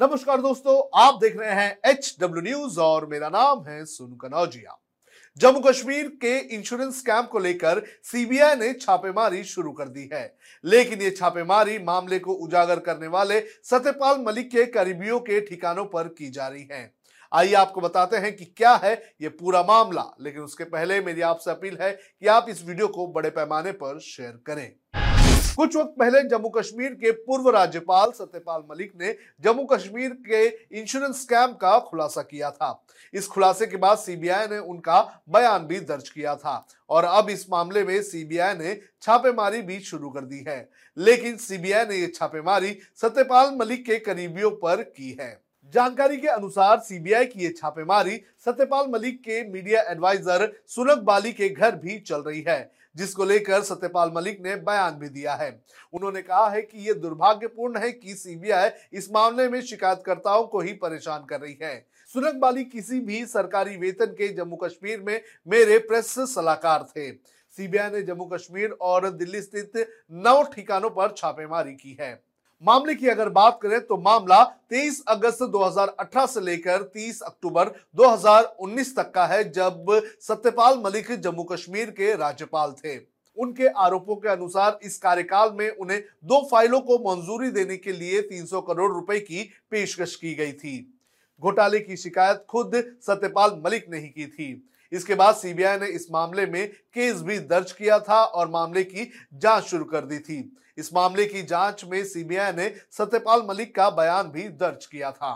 नमस्कार दोस्तों, आप देख रहे हैं एच डब्ल्यू न्यूज़ और मेरा नाम है सुन कनौजिया। जम्मू कश्मीर के इंश्योरेंस स्कैम को लेकर सीबीआई ने छापेमारी शुरू कर दी है। लेकिन ये छापेमारी मामले को उजागर करने वाले सत्यपाल मलिक के करीबियों के ठिकानों पर की जा रही है। आइए आपको बताते हैं कि क्या है ये पूरा मामला, लेकिन उसके पहले मेरी आपसे अपील है कि आप इस वीडियो को बड़े पैमाने पर शेयर करें। कुछ वक्त पहले जम्मू कश्मीर के पूर्व राज्यपाल सत्यपाल मलिक ने जम्मू कश्मीर के इंश्योरेंस स्कैम का खुलासा किया था। इस खुलासे के बाद सीबीआई ने उनका बयान भी दर्ज किया था और अब इस मामले में सीबीआई ने छापेमारी भी शुरू कर दी है। लेकिन सीबीआई ने यह छापेमारी सत्यपाल मलिक के करीबियों पर की है। जानकारी के अनुसार सीबीआई की ये छापेमारी सत्यपाल मलिक के मीडिया एडवाइजर सुलग बाली के घर भी चल रही है। जिसको लेकर सत्यपाल मलिक ने बयान भी दिया है। उन्होंने कहा है कि यह दुर्भाग्यपूर्ण है कि सीबीआई इस मामले में शिकायतकर्ताओं को ही परेशान कर रही है। सुनक बाली किसी भी सरकारी वेतन के जम्मू कश्मीर में मेरे प्रेस सलाहकार थे। सीबीआई ने जम्मू कश्मीर और दिल्ली स्थित नौ ठिकानों पर छापेमारी की है। मामले की अगर बात करें तो मामला 23 अगस्त 2018 से लेकर 30 अक्टूबर 2019 तक का है, जब सत्यपाल मलिक जम्मू कश्मीर के राज्यपाल थे। उनके आरोपों के अनुसार इस कार्यकाल में उन्हें दो फाइलों को मंजूरी देने के लिए 300 करोड़ रुपए की पेशकश की गई थी। घोटाले की शिकायत खुद सत्यपाल मलिक ने ही की थी। इसके बाद सीबीआई ने इस मामले में केस भी दर्ज किया था और मामले की जाँच शुरू कर दी थी। इस मामले की जाँच में सीबीआई ने सत्यपाल मलिक का बयान भी दर्ज किया था।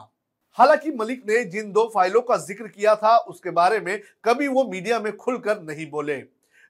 हालाँकि मलिक ने जिन दो फाइलों का ज़िक्र किया था, उसके बारे में कभी वो मीडिया में खुलकर नहीं बोले।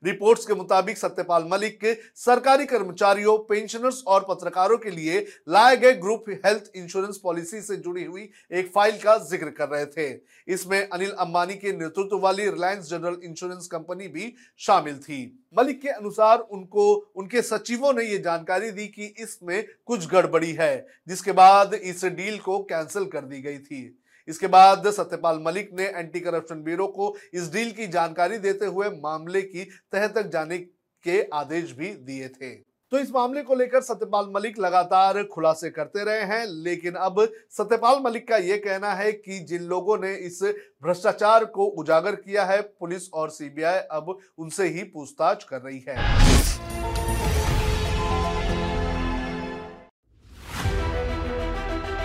रिपोर्ट्स के मुताबिक सत्यपाल मलिक सरकारी कर्मचारियों, पेंशनर्स और पत्रकारों के लिए लाए गए ग्रुप हेल्थ इंश्योरेंस पॉलिसी से जुड़ी हुई एक फ़ाइल का ज़िक्र कर रहे थे। इसमें अनिल अंबानी के नेतृत्व वाली रिलायंस जनरल इंश्योरेंस कंपनी भी शामिल थी। मलिक के अनुसार उनको, उनके सचिवों ने यह जानकारी दी कि इसमें कुछ गड़बड़ी है, जिसके बाद इस डील को कैंसिल कर दी गई थी। इसके बाद सत्यपाल मलिक ने एंटी करप्शन ब्यूरो को इस डील की जानकारी देते हुए मामले की तह तक जाने के आदेश भी दिए थे। तो इस मामले को लेकर सत्यपाल मलिक लगातार खुलासे करते रहे हैं, लेकिन अब सत्यपाल मलिक का यह कहना है कि जिन लोगों ने इस भ्रष्टाचार को उजागर किया है, पुलिस और सीबीआई अब उनसे ही पूछताछ कर रही है।